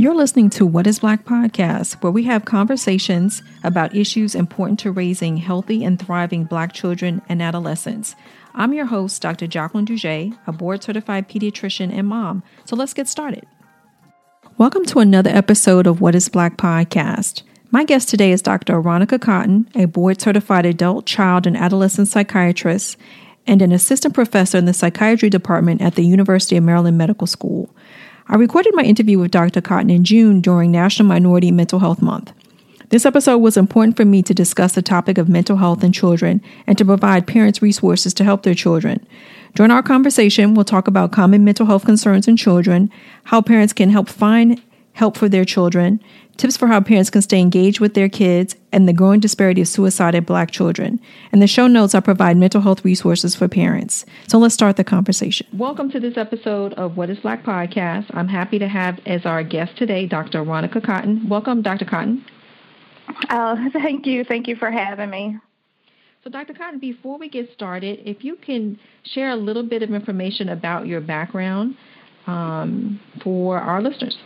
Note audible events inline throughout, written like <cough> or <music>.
You're listening to What is Black podcast, where we have conversations about issues important to raising healthy and thriving Black children and adolescents. I'm your host, Dr. Jacqueline Dougé, a board certified pediatrician and mom. So let's get started. Welcome to another episode of What is Black podcast. My guest today is Dr. Aronica Cotton, a board certified adult, child, and adolescent psychiatrist and an assistant professor in the psychiatry department at the University of Maryland Medical School. I recorded my interview with Dr. Cotton in June during National Minority Mental Health Month. This episode was important for me to discuss the topic of mental health in children and to provide parents resources to help their children. During our conversation, we'll talk about common mental health concerns in children, how parents can help find help for their children, tips for how parents can stay engaged with their kids, and the growing disparity of suicide in black children. In the show notes, I provide mental health resources for parents. So let's start the conversation. Welcome to this episode of What is Black podcast. I'm happy to have as our guest today Dr. Aronica Cotton. Welcome, Dr. Cotton. Oh, <laughs> thank you. Thank you for having me. So, Dr. Cotton, before we get started, if you can share a little bit of information about your background um, for our listeners.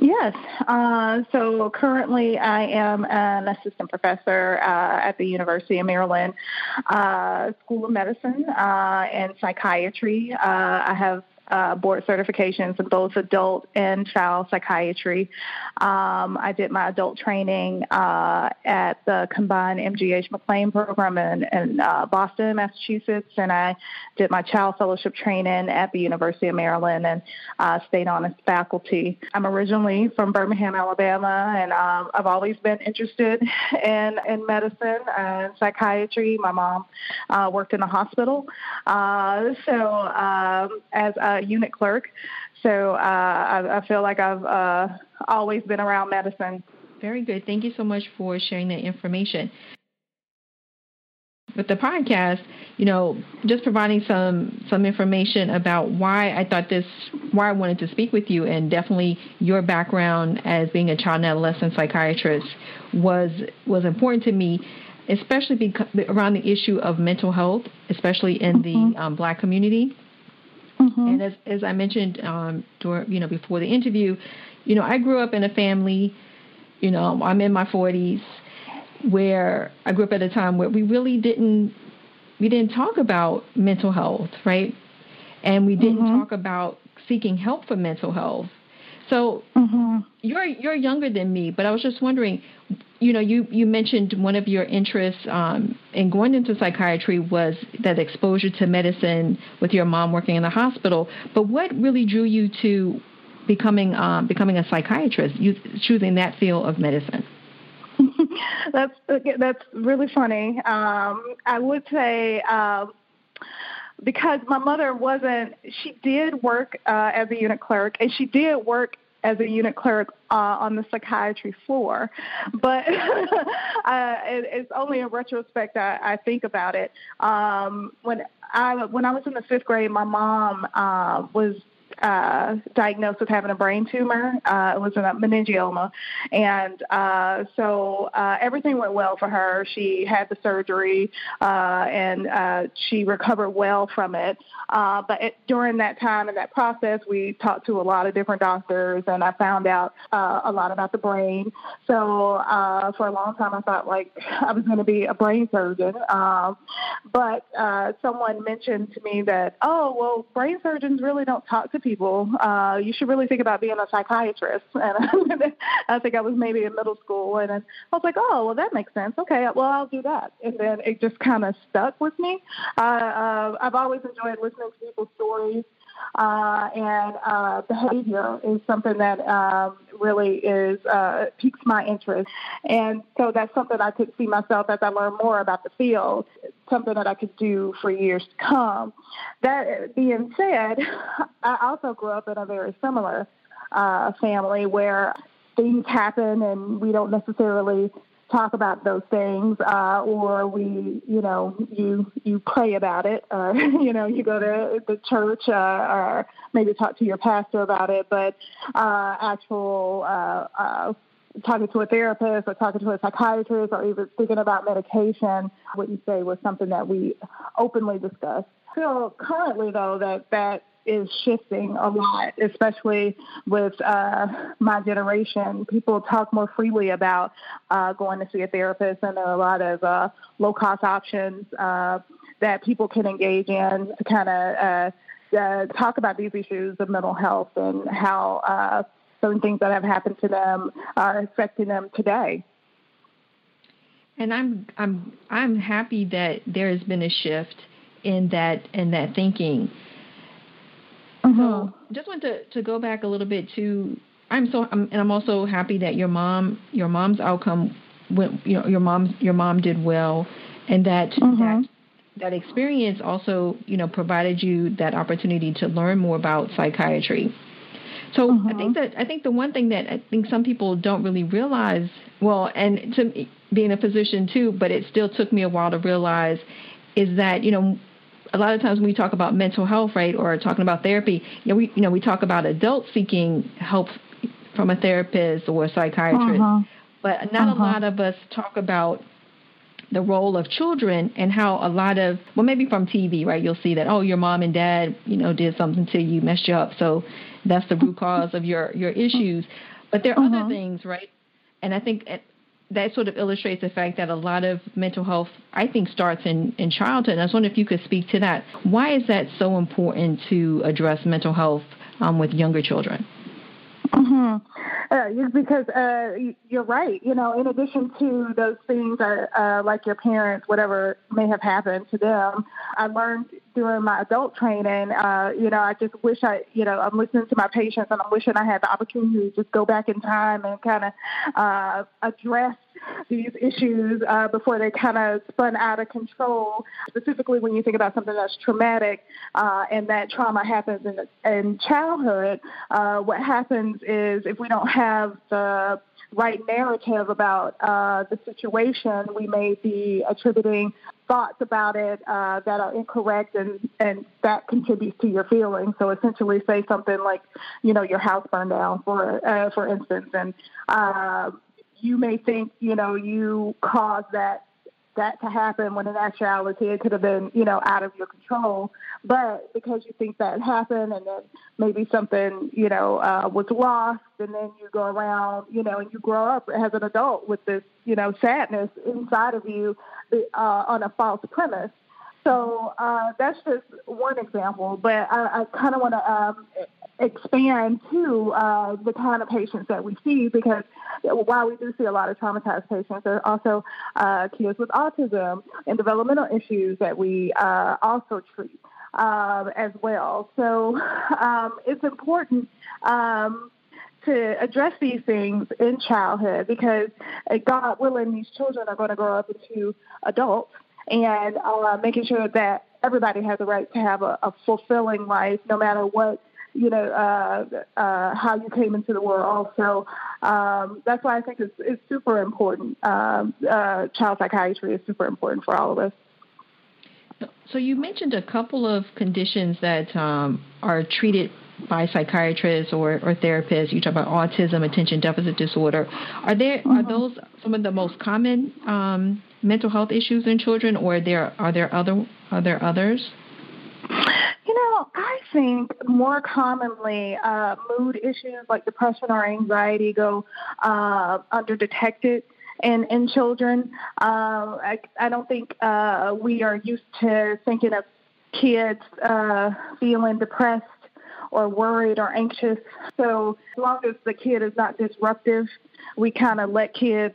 Yes. Uh, so currently, I am an assistant professor uh, at the University of Maryland uh, School of Medicine uh, and Psychiatry. Uh, I have uh, board certifications in both adult and child psychiatry. Um, I did my adult training uh, at the combined MGH McLean program in, in uh, Boston, Massachusetts, and I did my child fellowship training at the University of Maryland and uh, stayed on as faculty. I'm originally from Birmingham, Alabama, and um, I've always been interested in, in medicine and psychiatry. My mom uh, worked in a hospital, uh, so um, as a unit clerk. So uh, I, I, feel like I've uh, always been around medicine. Very good. Thank you so much for sharing that information. With the podcast, you know, just providing some some information about why I thought this, why I wanted to speak with you, and definitely your background as being a child and adolescent psychiatrist was was important to me especially because, around the issue of mental health, especially in mm-hmm. the um, black community. Mm-hmm. And as as I mentioned, um, during, you know, before the interview, you know, I grew up in a family. You know, I'm in my 40s, where I grew up at a time where we really didn't we didn't talk about mental health, right? And we didn't mm-hmm. talk about seeking help for mental health. So mm-hmm. you're you're younger than me, but I was just wondering, you know, you you mentioned one of your interests um, in going into psychiatry was that exposure to medicine with your mom working in the hospital. But what really drew you to becoming um, becoming a psychiatrist, you choosing that field of medicine? <laughs> that's that's really funny. Um, I would say. Um, because my mother wasn't, she did work uh, as a unit clerk, and she did work as a unit clerk uh, on the psychiatry floor. But <laughs> uh, it, it's only in retrospect I, I think about it. Um, when I when I was in the fifth grade, my mom uh, was uh, diagnosed with having a brain tumor. Uh, it was a meningioma, and uh, so uh, everything went well for her. She had the surgery, uh, and uh, she recovered well from it. But it, during that time and that process, we talked to a lot of different doctors, and I found out a lot about the brain. So for a long time, I thought like I was going to be a brain surgeon. Um, but someone mentioned to me that, oh, well, brain surgeons really don't talk to people. Uh, you should really think about being a psychiatrist. <laughs> And I think I was maybe in middle school, and I was like, oh, well, that makes sense. Okay, well, I'll do that. And then it just kind of stuck with me. Uh, uh, I've always enjoyed listening to people's stories. Uh, and uh, behavior is something that um, really is uh, piques my interest, and so that's something I could see myself as I learn more about the field, something that I could do for years to come. That being said, <laughs> I also grew up in a very similar uh, family where things happen and we don't necessarily talk about those things, uh, or we, you know, you you pray about it, or <laughs> you know, you go to the church, uh, or maybe talk to your pastor about it. But uh, actual uh, uh, talking to a therapist or talking to a psychiatrist or even thinking about medication, what you say was something that we openly discussed. I feel currently though that that is shifting a lot, especially with uh, my generation. People talk more freely about uh, going to see a therapist, and there are a lot of uh, low cost options uh, that people can engage in to kind of uh, uh, talk about these issues of mental health and how certain things that have happened to them are affecting them today. And I'm I'm I'm happy that there has been a shift in that in that thinking. Mm-hmm. So just want to, to go back a little bit to I'm so I'm, and I'm also happy that your mom your mom's outcome went you know your mom your mom did well and that mm-hmm. that that experience also you know provided you that opportunity to learn more about psychiatry. So mm-hmm. I think that I think the one thing that I think some people don't really realize well and to being a physician too but it still took me a while to realize is that you know a lot of times when we talk about mental health, right, or talking about therapy, you know, we you know we talk about adults seeking help from a therapist or a psychiatrist, uh-huh. but not uh-huh. a lot of us talk about the role of children and how a lot of well maybe from TV right you'll see that oh your mom and dad you know did something to you messed you up so that's the root cause of your your issues but there are uh-huh. other things right and I think that sort of illustrates the fact that a lot of mental health, I think, starts in, in childhood. And I was wondering if you could speak to that. Why is that so important to address mental health um, with younger children? Mm-hmm. Uh, because uh, you're right. You know, in addition to those things, uh, like your parents, whatever may have happened to them, I learned during my adult training. Uh, you know, I just wish I, you know, I'm listening to my patients, and I'm wishing I had the opportunity to just go back in time and kind of uh, address these issues uh, before they kind of spun out of control. Specifically, when you think about something that's traumatic uh, and that trauma happens in, in childhood, uh, what happens is if we don't have the right narrative about uh, the situation, we may be attributing thoughts about it uh, that are incorrect, and and that contributes to your feelings. So essentially, say something like, you know, your house burned down, for uh, for instance, and uh, you may think, you know, you caused that that to happen when in actuality it could have been, you know, out of your control. But because you think that happened and then maybe something, you know, uh, was lost and then you go around, you know, and you grow up as an adult with this, you know, sadness inside of you uh, on a false premise. So uh, that's just one example, but I, I kind of want to um, expand to uh, the kind of patients that we see because while we do see a lot of traumatized patients, there are also uh, kids with autism and developmental issues that we uh, also treat um, as well. So um, it's important. Um, to address these things in childhood because uh, God willing, these children are going to grow up into adults and uh, making sure that everybody has the right to have a, a fulfilling life no matter what you know, uh, uh, how you came into the world. So um, that's why I think it's, it's super important. Um, uh, child psychiatry is super important for all of us. So you mentioned a couple of conditions that um, are treated by psychiatrists or, or therapists. You talk about autism, attention deficit disorder. Are there mm-hmm. are those some of the most common um, mental health issues in children, or are there are there other are there others? You know, I think more commonly uh, mood issues like depression or anxiety go uh, underdetected in, in children. Uh, I, I don't think uh, we are used to thinking of kids uh, feeling depressed or worried or anxious. So as long as the kid is not disruptive, we kind of let kids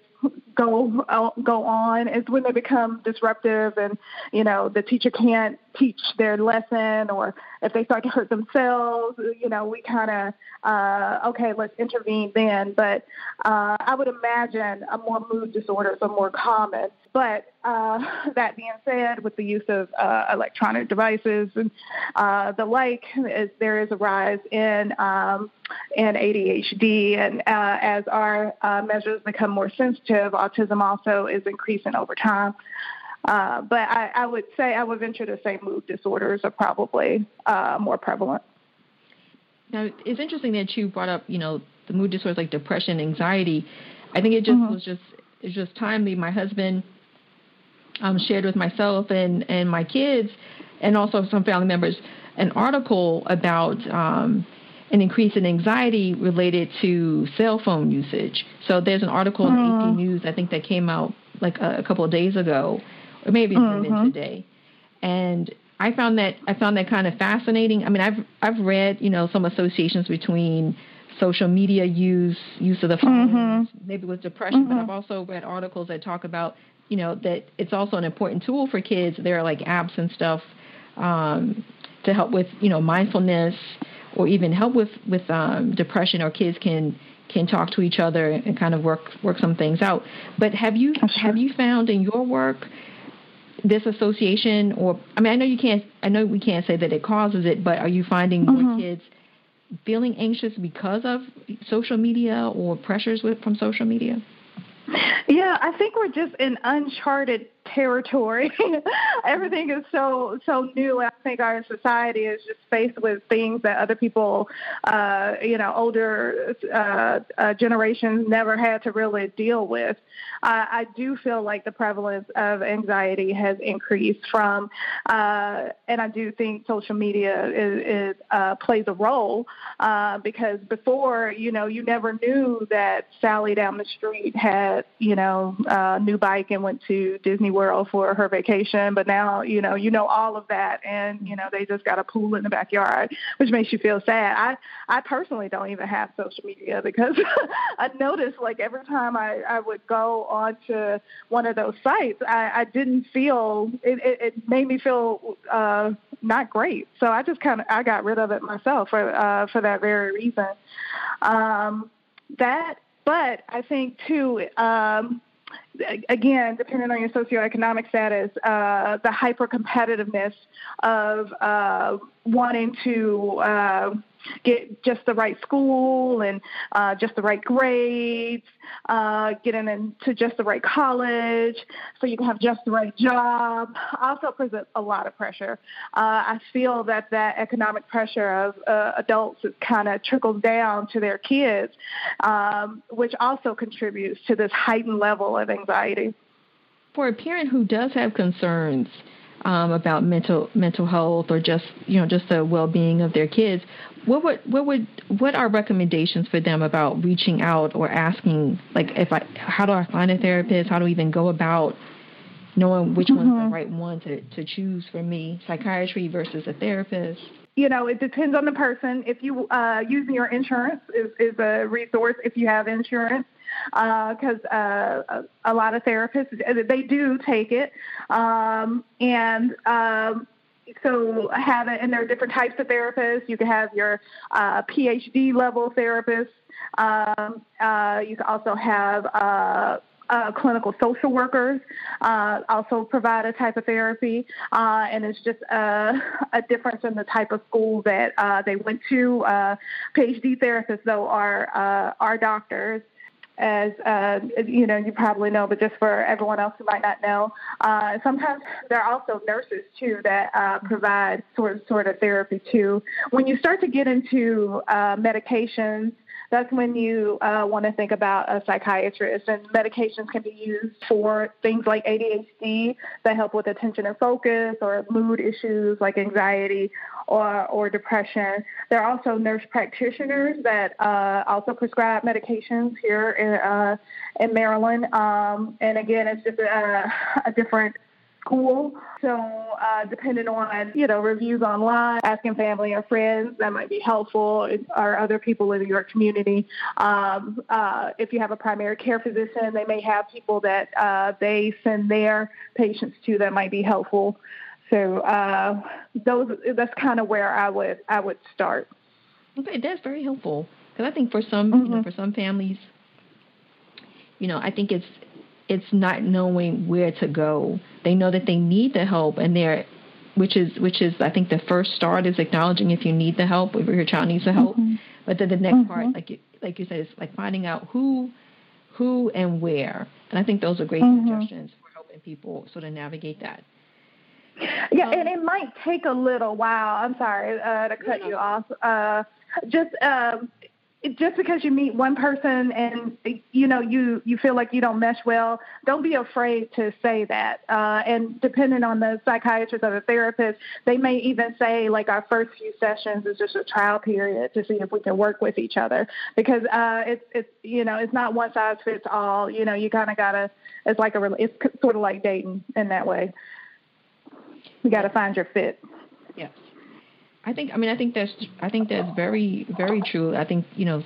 go uh, go on is when they become disruptive and you know the teacher can't teach their lesson or if they start to hurt themselves you know we kind of uh, okay let's intervene then. But uh, i would imagine a more mood disorders are more common. But uh, <laughs> that being said with the use of uh, electronic devices and uh, the like is, there is a rise in um, in adhd and uh, as our measures become more sensitive autism also is increasing over time. Uh, but I, I, would say I would venture to say mood disorders are probably uh, more prevalent. Now it's interesting that you brought up, you know, the mood disorders like depression, anxiety. I think it just mm-hmm. was just it's just timely. My husband um, shared with myself and and my kids, and also some family members, an article about. Um, an increase in anxiety related to cell phone usage. So there's an article in AP News, I think that came out like a, a couple of days ago, or maybe it's mm-hmm. today. And I found that I found that kind of fascinating. I mean, I've I've read you know some associations between social media use, use of the phone, mm-hmm. maybe with depression, mm-hmm. but I've also read articles that talk about you know that it's also an important tool for kids. There are like apps and stuff um, to help with you know mindfulness or even help with with um, depression, or kids can can talk to each other and kind of work work some things out. But have you sure. have you found in your work this association, or I mean, I know you can't, I know we can't say that it causes it, but are you finding mm-hmm. more kids feeling anxious because of social media or pressures with from social media? Yeah, I think we're just in uncharted territory. <laughs> Everything is so so new. I think our society is just faced with things that other people, uh, you know, older uh, uh, generations never had to really deal with. I do feel like the prevalence of anxiety has increased from, uh, and I do think social media is, is uh, plays a role uh, because before, you know, you never knew that Sally down the street had, you know, a new bike and went to Disney World for her vacation. But now, you know, you know all of that, and you know they just got a pool in the backyard, which makes you feel sad. I I personally don't even have social media because <laughs> I noticed like every time I I would go onto one of those sites, I, I didn't feel it, it. It made me feel uh, not great. So I just kind of I got rid of it myself for uh, for that very reason. Um, that, but I think too. Um, again, depending on your socioeconomic status, uh, the hyper competitiveness of uh, wanting to uh, get just the right school and uh, just the right grades, uh, getting into just the right college, so you can have just the right job, also presents a lot of pressure. Uh, I feel that that economic pressure of adults kind of trickles down to their kids, um, which also contributes to this heightened level of anxiety. For a parent who does have concerns, um, about mental mental health or just you know just the well being of their kids. What would what would what are recommendations for them about reaching out or asking like if I how do I find a therapist? How do I even go about knowing which mm-hmm. one's the mm-hmm. right one to, to choose for me, psychiatry versus a therapist? You know, it depends on the person. If you uh, using your insurance is, is a resource if you have insurance because uh, uh, a lot of therapists they do take it, um, and um, so have it. And there are different types of therapists. You can have your uh, PhD level therapists. Um, uh, you can also have uh, uh, clinical social workers uh, also provide a type of therapy, uh, and it's just a, a, difference in the type of school that uh, they went to. PhD therapists, though, are are doctors, as uh, you know, you probably know, but just for everyone else who might not know, uh, sometimes there are also nurses too that uh, provide sort of, sort of therapy too. When you start to get into uh, medications that's when you uh, want to think about a psychiatrist. And medications can be used for things like ADHD that help with attention and focus, or mood issues like anxiety or, or depression. There are also nurse practitioners that uh, also prescribe medications here in, uh, in Maryland. Um, and again, it's just a, a different school. So, uh, depending on, you know, reviews online, asking family or friends, that might be helpful, or other people in your community. Um, uh, if you have a primary care physician, they may have people that uh, they send their patients to that might be helpful. So, uh, those that's kind of where I would I would start. Okay, that's very helpful because I think for some mm-hmm. you know, mm-hmm. for some families, you know, I think it's it's not knowing where to go. They know that they need the help, and they're which is which is I think the first start is acknowledging if you need the help, if your child needs the help. Mm-hmm. But then the next mm-hmm. part, like you, like you said, is like finding out who, who and where. And I think those are great mm-hmm. suggestions for helping people sort of navigate that. Yeah, um, and it might take a little while. I'm sorry uh, to cut you, know. you off. Uh, just um, just because you meet one person and you know you you feel like you don't mesh well, don't be afraid to say that. Uh, and depending on the psychiatrist or the therapist, they may even say like our first few sessions is just a trial period to see if we can work with each other because uh, it's it's you know it's not one size fits all. You know you kind of gotta it's like a it's sort of like dating in that way. You got to find your fit. Yes. I think. I mean, I think that's. I think that's very, very true. I think you know,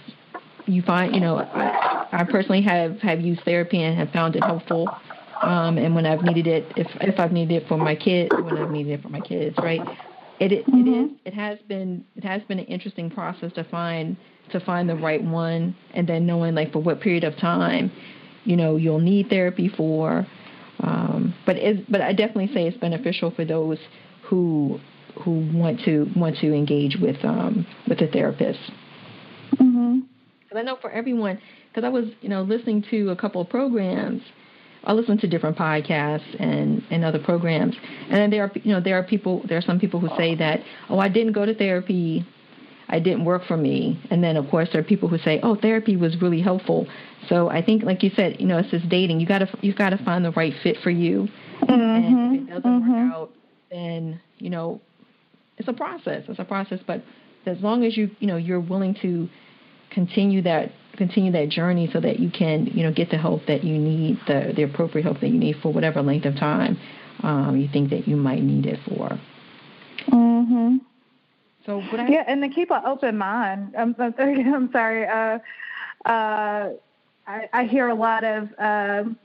you find. You know, I, I personally have have used therapy and have found it helpful. Um, and when I've needed it, if if I've needed it for my kids, when I've needed it for my kids, right? It it, mm-hmm. it is. It has been. It has been an interesting process to find to find the right one, and then knowing like for what period of time, you know, you'll need therapy for. Um, but it, but I definitely say it's beneficial for those who who want to want to engage with um, with a therapist. Mm-hmm. I know for everyone, because I was you know listening to a couple of programs. I listen to different podcasts and, and other programs, and then there are you know there are people there are some people who say that oh I didn't go to therapy, I didn't work for me, and then of course there are people who say oh therapy was really helpful. So I think like you said you know it's just dating you gotta you gotta find the right fit for you, mm-hmm. and if it doesn't mm-hmm. work out then you know it's a process. It's a process, but as long as you you know you're willing to continue that continue that journey so that you can you know get the help that you need the the appropriate help that you need for whatever length of time um, you think that you might need it for. Mhm. So I, yeah, and to keep an open mind. I'm <laughs> I'm sorry. Uh, uh, I, I hear a lot of. Um,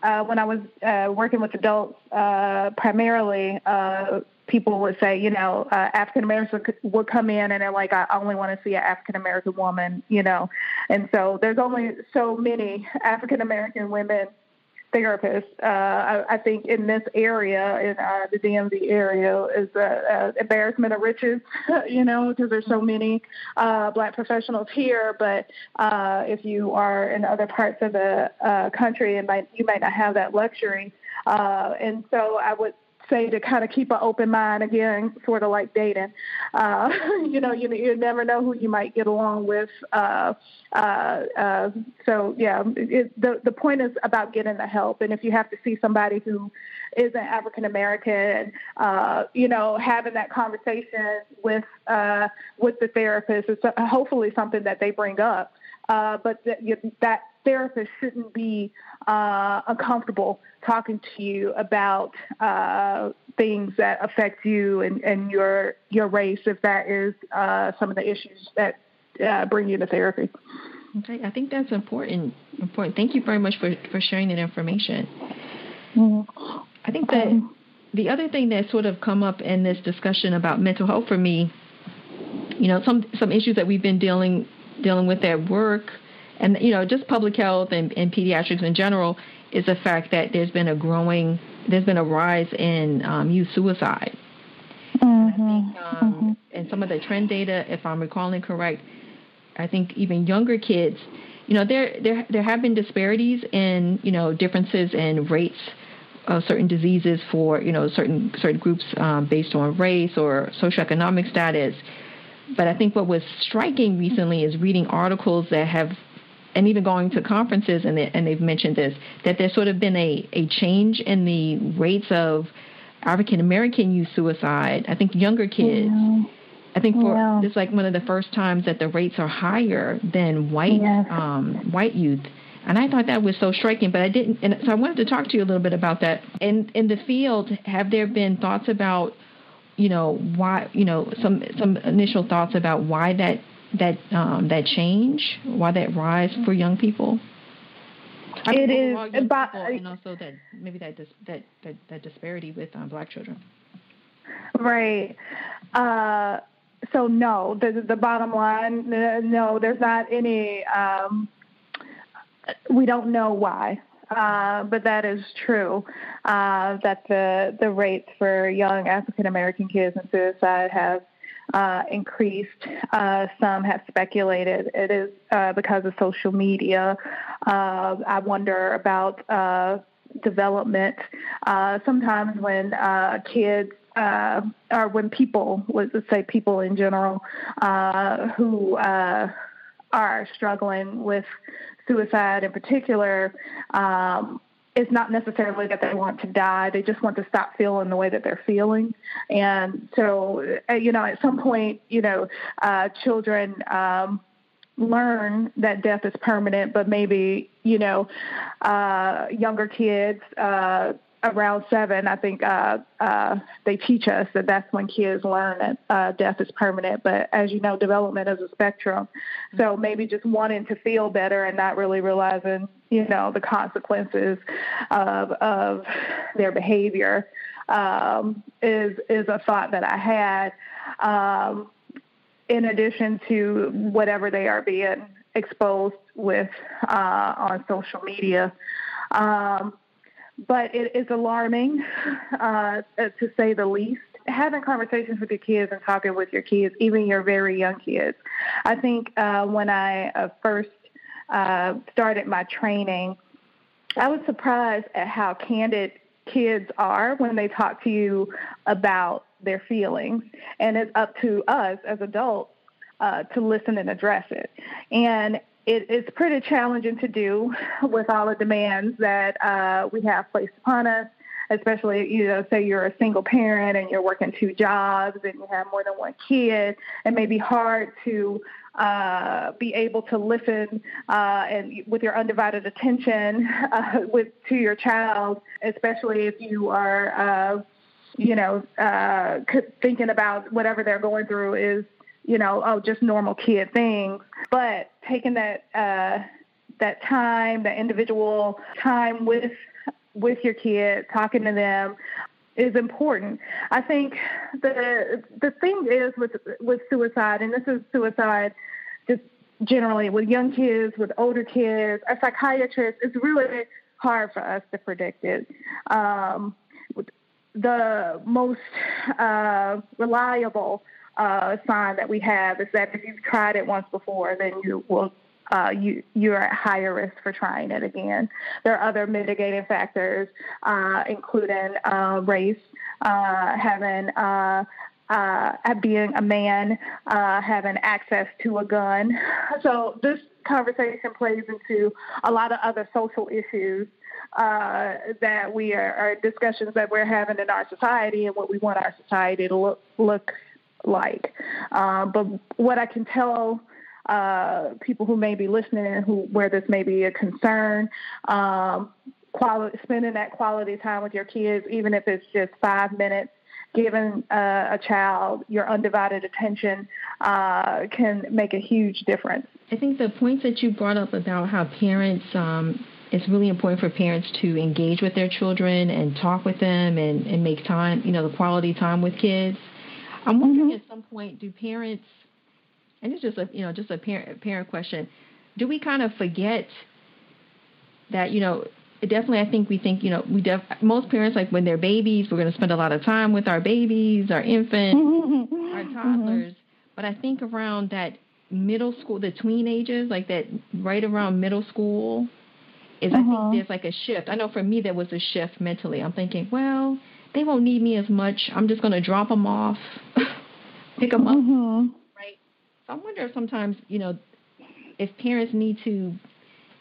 uh, when I was uh, working with adults, uh, primarily, uh, people would say, you know, uh, African Americans would come in and they're like, I only want to see an African American woman, you know, and so there's only so many African American women therapists. Uh, I, I think in this area, in uh, the DMV area, is uh, uh, embarrassment of riches, <laughs> you know, because there's so many uh, black professionals here. But uh, if you are in other parts of the uh, country, and might you might not have that luxury. Uh, and so I would say to kind of keep an open mind again, sort of like dating. Uh, <laughs> you know, you you never know who you might get along with. Uh, uh, uh, so yeah, it, the the point is about getting the help, and if you have to see somebody who isn't African American, uh, you know, having that conversation with uh, with the therapist is hopefully something that they bring up. But that, that therapist shouldn't be uh, uncomfortable talking to you about uh, things that affect you and, and your your race if that is uh, some of the issues that uh, bring you to therapy. Okay, I think that's important. Important. Thank you very much for for sharing that information. Mm-hmm. I think that um, the other thing that sort of come up in this discussion about mental health for me, you know, some some issues that we've been dealing dealing with at work and you know just public health and, and pediatrics in general is the fact that there's been a growing there's been a rise in um, youth suicide. Mm-hmm. I think, um, mm-hmm. and some of the trend data, if I'm recalling correct, I think even younger kids, you know, there there there have been disparities in you know differences in rates of certain diseases for you know certain certain groups um, based on race or socioeconomic status. But I think what was striking recently is reading articles that have and even going to conferences, and, they, and they've mentioned this, that there's sort of been a, a change in the rates of African American youth suicide. I think younger kids. Yeah. I think for yeah. it's like one of the first times that the rates are higher than white yes. um, white youth. And I thought that was so striking, but I didn't. And so I wanted to talk to you a little bit about that. In in the field, have there been thoughts about, you know, why, you know, some some initial thoughts about why that that um, that change, why that rise for young people? I it is, people, and also that maybe that dis, that, that that disparity with um, black children. Right. Uh, so no, the the bottom line, no, there's not any. Um, we don't know why. Uh, but that is true. Uh, that the the rates for young African American kids in suicide have uh, increased. Uh, some have speculated it is uh, because of social media. Uh, I wonder about uh, development. Uh, sometimes when kids or when people, let's say people in general, who are struggling with suicide in particular, um, it's not necessarily that they want to die. They just want to stop feeling the way that they're feeling. And so, uh, you know, at some point, you know, uh, children um, learn that death is permanent, but maybe, you know, uh, younger kids, uh, around seven, I think uh, uh, they teach us that that's when kids learn that uh, death is permanent. But as you know, development is a spectrum. So maybe just wanting to feel better and not really realizing, you know, the consequences of of their behavior um, is is a thought that I had. Um, in addition to whatever they are being exposed with uh, on social media. Um, but it is alarming, uh, to say the least. Having conversations with your kids and talking with your kids, even your very young kids. I think uh, when I uh, first uh, started my training, I was surprised at how candid kids are when they talk to you about their feelings. And it's up to us as adults uh, to listen and address it. And it, it's pretty challenging to do <laughs> with all the demands that uh, we have placed upon us. Especially, you know, say you're a single parent and you're working two jobs and you have more than one kid, it may be hard to uh, be able to listen uh, and with your undivided attention <laughs> uh, with to your child, especially if you are, uh, you know, uh, thinking about whatever they're going through is you know, oh, just normal kid things. But taking that uh, that time, that individual time with with your kid, talking to them is important. I think the the thing is with with suicide, and this is suicide just generally with young kids, with older kids, a psychiatrist, it's really hard for us to predict it. Um, the most uh, reliable uh, sign that we have is that if you've tried it once before, then you will uh, you you're at higher risk for trying it again. There are other mitigating factors, uh, including uh, race, uh, having uh, uh, being a man, having access to a gun. So this conversation plays into a lot of other social issues that we are, are, discussions that we're having in our society and what we want our society to look, look like. But what I can tell uh, people who may be listening and who where this may be a concern, um, quality, spending that quality time with your kids, even if it's just five minutes, giving uh, a child your undivided attention uh, can make a huge difference. I think the points that you brought up about how parents, um, it's really important for parents to engage with their children and talk with them and, and make time, you know, the quality time with kids. I'm wondering mm-hmm. at some point, do parents, and it's just a you know just a parent parent question, do we kind of forget that you know definitely I think we think you know we def most parents like when they're babies we're going to spend a lot of time with our babies, our infants, <laughs> our toddlers, mm-hmm. but I think around that middle school, the tween ages, like that right around middle school, is I think uh-huh. there's like a shift. I know for me there was a shift mentally. I'm thinking, well they won't need me as much. I'm just going to drop them off, <laughs> pick them mm-hmm. up, I wonder sometimes, you know, if parents need to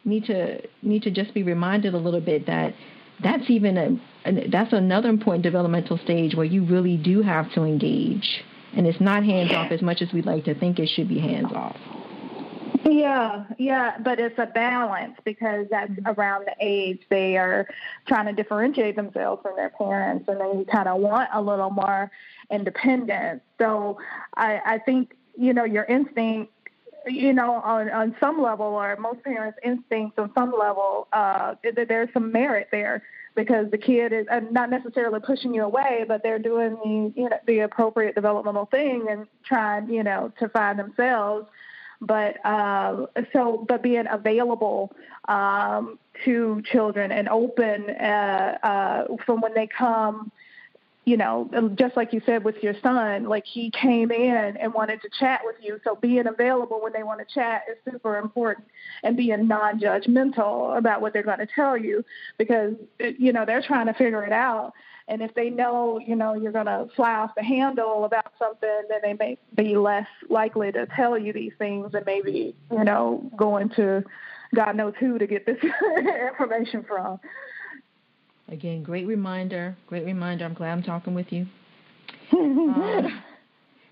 need to need to just be reminded a little bit that that's even a, that's another important developmental stage where you really do have to engage, and it's not hands off as much as we'd like to think it should be hands off. Yeah, yeah, but it's a balance because that's mm-hmm. around the age they are trying to differentiate themselves from their parents, and they kind of want a little more independence. So I, I think you know your instinct, you know, on on some level, or most parents' instincts on some level, uh, there's some merit there because the kid is not necessarily pushing you away, but they're doing the you know the appropriate developmental thing and trying you know to find themselves. But uh, so but being available um, to children and open uh, uh, from when they come you know, just like you said with your son, like he came in and wanted to chat with you. So being available when they want to chat is super important and being non judgmental about what they're going to tell you because, you know, they're trying to figure it out And if they know, you know, you're going to fly off the handle about something, then they may be less likely to tell you these things and maybe, you know, going to God knows who to get this <laughs> information from. Again, great reminder. Great reminder. I'm glad I'm talking with you. <laughs>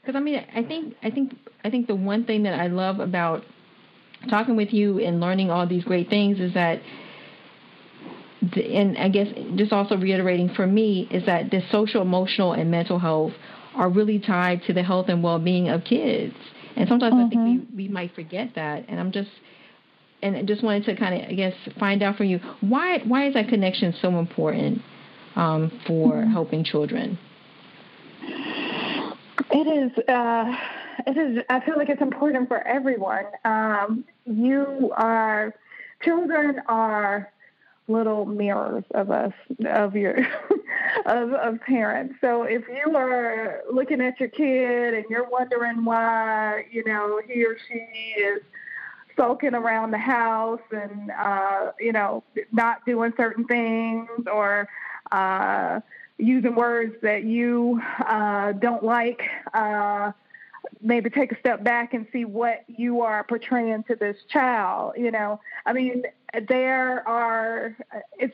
Because um, I mean, I think I think I think the one thing that I love about talking with you and learning all these great things is that and I guess just also reiterating for me is that the social, emotional, and mental health are really tied to the health and well-being of kids. And sometimes mm-hmm. I think we, mm-hmm. we might forget that. And I'm just and I just wanted to kind of I guess find out from you why why is that connection so important um, for mm-hmm. helping children? It is. Uh, it is. I feel like it's important for everyone. Um, you are children are little mirrors of us, of your, <laughs> of, of parents. So if you are looking at your kid and you're wondering why, you know, he or she is sulking around the house and, uh, you know, not doing certain things or, uh, using words that you uh, don't like, uh, maybe take a step back and see what you are portraying to this child. You know, I mean, there are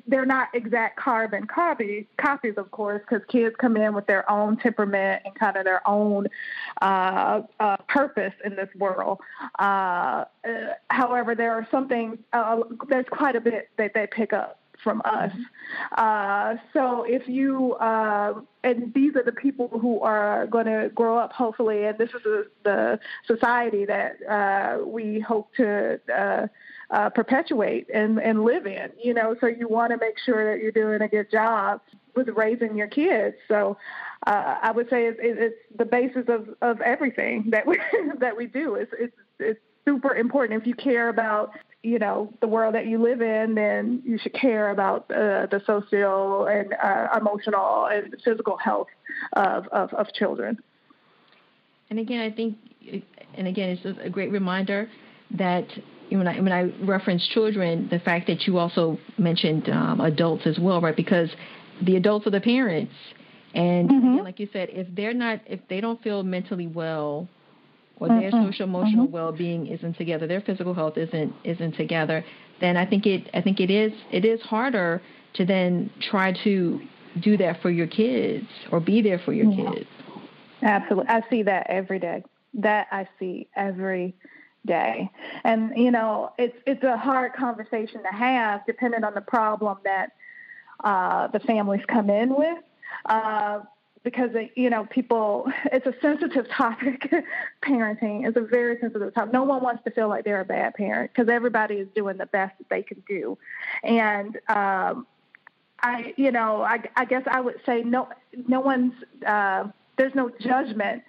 they're not exact carbon copy copies, of course, because kids come in with their own temperament and kind of their own uh, uh, purpose in this world. Uh, uh however, there are some things. Uh, there's quite a bit that they pick up from us. Uh, so if you, uh, and these are the people who are going to grow up, hopefully, and this is the, the society that uh, we hope to uh, uh, perpetuate and, and live in, you know, so you want to make sure that you're doing a good job with raising your kids. So uh, I would say it's, it's the basis of, of everything that we, <laughs> that we do. It's, it's, it's super important if you care about you know the world that you live in, then you should care about uh, the social and uh, emotional and physical health of, of, of children. And again, I think, and again, it's just a great reminder that when I when I reference children, the fact that you also mentioned um, adults as well, right? Because the adults are the parents, and mm-hmm. like you said, if they're not, if they don't feel mentally well or their mm-hmm. social emotional mm-hmm. well-being isn't together, their physical health isn't isn't together, then I think it I think it is it is harder to then try to do that for your kids or be there for your yeah. kids. Absolutely. I see that every day. That I see every day. And you know, it's it's a hard conversation to have depending on the problem that uh, the families come in with. Uh, because you know people <laughs> it's a sensitive topic. <laughs> Parenting is a very sensitive topic. No one wants to feel like they're a bad parent because everybody is doing the best that they can do. And um i you know i i guess i would say no no one's uh there's no judgment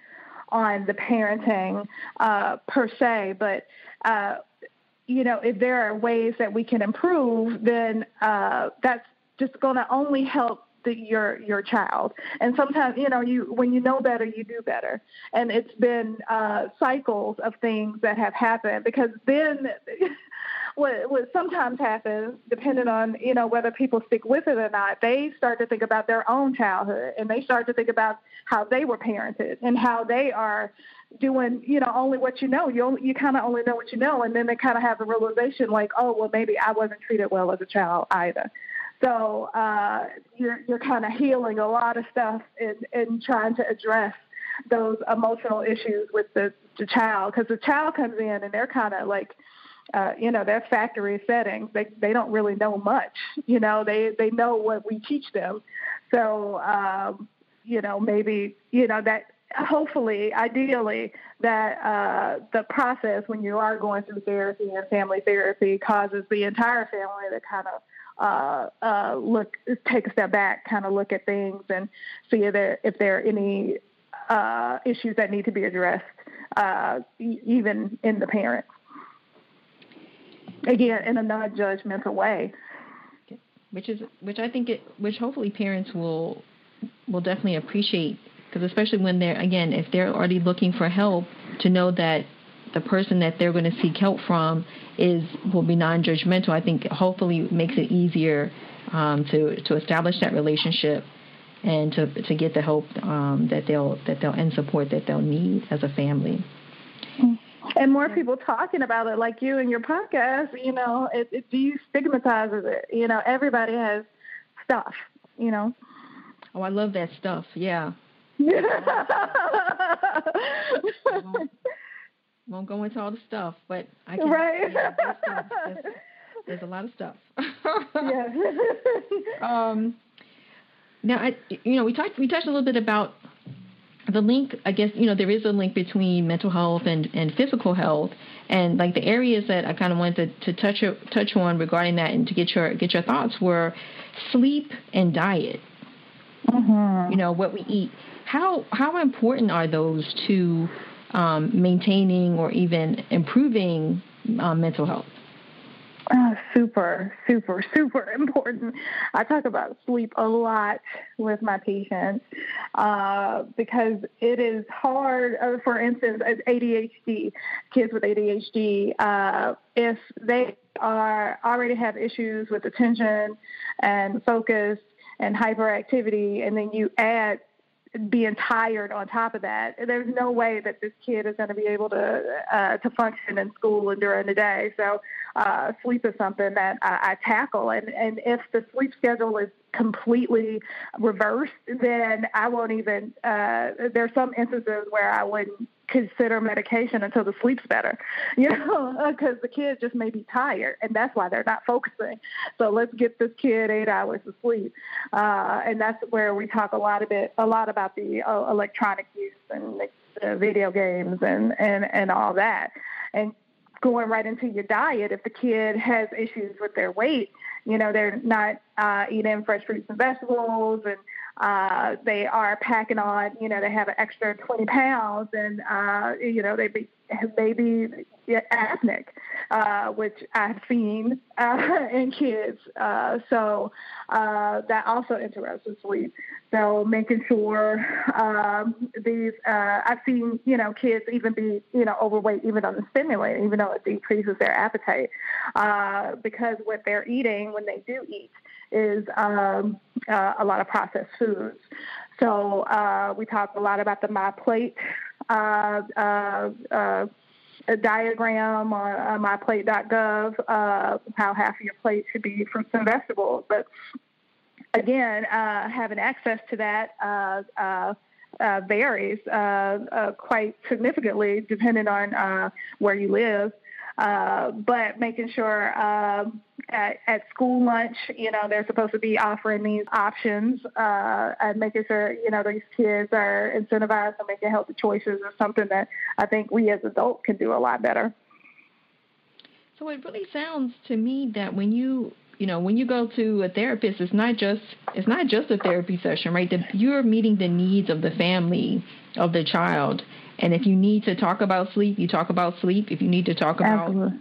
on the parenting uh per se. But uh you know if there are ways that we can improve then uh that's just going to only help the, your your child. And sometimes, you know, you when you know better, you do better. And it's been uh, cycles of things that have happened because then. <laughs> what what sometimes happens, depending on you know whether people stick with it or not, they start to think about their own childhood and they start to think about how they were parented and how they are doing you know only what you know. You only, you kind of only know what you know, and then they kind of have the realization like, oh well, maybe I wasn't treated well as a child either. So uh, you're you're kind of healing a lot of stuff and and trying to address those emotional issues with the, the child because the child comes in and they're kind of like uh, you know their factory settings. They they don't really know much you know? They they know what we teach them. So um, you know maybe you know that hopefully ideally that uh, the process when you are going through therapy and family therapy causes the entire family to kind of uh, uh, look, take a step back, kind of look at things and see if there if there are any uh, issues that need to be addressed, uh, even in the parents. Again, in a non-judgmental way. Which is which I think it which hopefully parents will will definitely appreciate because especially when they're again if they're already looking for help to know that the person that they're going to seek help from is will be non-judgmental. I think hopefully makes it easier um, to to establish that relationship and to to get the help um, that they'll that they'll and support that they'll need as a family. And more people talking about it, like you and your podcast. You know, it, it destigmatizes it. You know, everybody has stuff. You know. Oh, I love that stuff. Yeah. <laughs> won't, won't go into all the stuff, but I can. Right. Yeah, there's, there's, a lot of stuff. yeah. <laughs> <laughs> um, now, I, you know, we talked, we touched a little bit about the link. I guess you know there is a link between mental health and, and physical health, and like the areas that I kind of wanted to, to touch touch on regarding that and to get your get your thoughts were sleep and diet. Mm-hmm. You know what we eat. How how important are those to um, maintaining or even improving um, mental health? Uh, super, super, super important. I talk about sleep a lot with my patients uh, because it is hard. Uh, for instance, as ADHD, kids with ADHD, uh, if they are already have issues with attention and focus and hyperactivity, and then you add being tired on top of that. There's no way that this kid is going to be able to uh, to function in school and during the day. So uh, sleep is something that I, I tackle, and and if the sleep schedule is completely reversed, then I won't even. Uh, there's some instances where I wouldn't consider medication until the sleep's better, <laughs> you know, <laughs> because the kid just may be tired, and that's why they're not focusing. So let's get this kid eight hours of sleep, uh, and that's where we talk a lot of it, a lot about the uh, electronic use and the video games and and and all that, and going right into your diet. If the kid has issues with their weight, you know, they're not uh, eating fresh fruits and vegetables and uh, they are packing on, you know, they have an extra 20 pounds and, uh, you know, they be, maybe apneic, uh, which I've seen uh, <laughs> in kids. Uh, so uh, that also interests sleep. So making sure um, these, uh, I've seen, you know, kids even be, you know, overweight even on the stimulant, even though it decreases their appetite, uh, because what they're eating when they do eat is um, uh, a lot of processed foods. So uh, we talk a lot about the My Plate uh, uh, uh diagram on uh, myplate.gov, uh, how half of your plate should be fruits and vegetables. But again, having access to that varies quite significantly depending on where you live. Uh, but making sure um, at, at, school lunch, you know, they're supposed to be offering these options uh, and making sure, you know, these kids are incentivized to making healthy choices is something that I think we as adults can do a lot better. So it really sounds to me that when you you know when you go to a therapist it's not just it's not just a therapy session right that you're meeting the needs of the family of the child and if you need to talk about sleep, you talk about sleep. If you need to talk about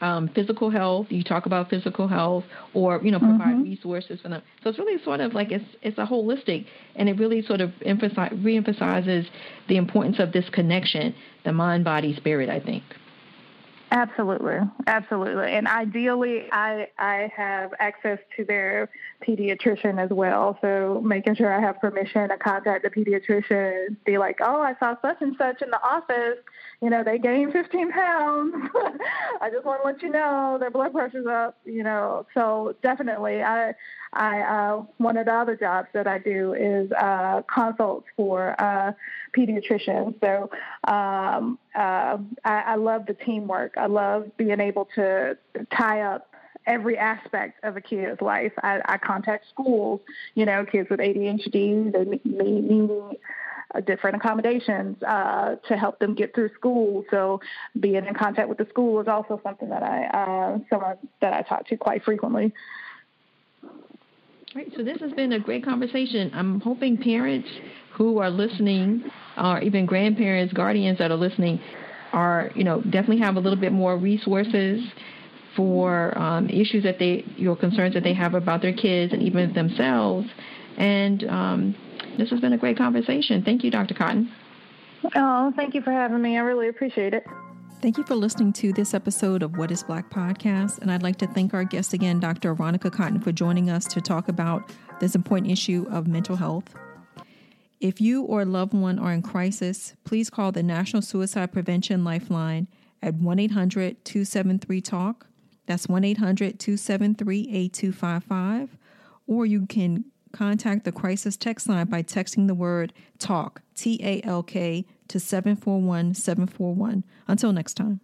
um, physical health, you talk about physical health, or you know provide mm-hmm. resources for them. So it's really sort of like it's it's a holistic, and it really sort of emphasize reemphasizes the importance of this connection, the mind, body, spirit. I think. Absolutely, absolutely, and ideally, I I have access to their pediatrician as well. So making sure I have permission to contact the pediatrician, be like, oh, I saw such and such in the office. You know, they gained 15 pounds. <laughs> I just want to let you know their blood pressure's up. You know, so definitely, I I uh, one of the other jobs that I do is uh, consults for uh, pediatricians. So um, uh, I, I love the teamwork. I love being able to tie up every aspect of a kid's life. I, I contact schools, you know, kids with ADHD, they needing need different accommodations uh, to help them get through school. So being in contact with the school is also something that I, uh, someone that I talk to quite frequently. Right, so this has been a great conversation. I'm hoping parents who are listening, or even grandparents, guardians that are listening, are you know definitely have a little bit more resources for um, issues that they, your concerns that they have about their kids and even themselves. And um, this has been a great conversation. Thank you, Dr. Cotton. Oh, thank you for having me. I really appreciate it. Thank you for listening to this episode of What is Black podcast. And I'd like to thank our guest again, Dr. Aronica Cotton, for joining us to talk about this important issue of mental health. If you or a loved one are in crisis, please call the National Suicide Prevention Lifeline at 1 800 273 TALK. That's 1 800 273 8255. Or you can contact the crisis text line by texting the word TALK, T A L K, to 741 741. Until next time.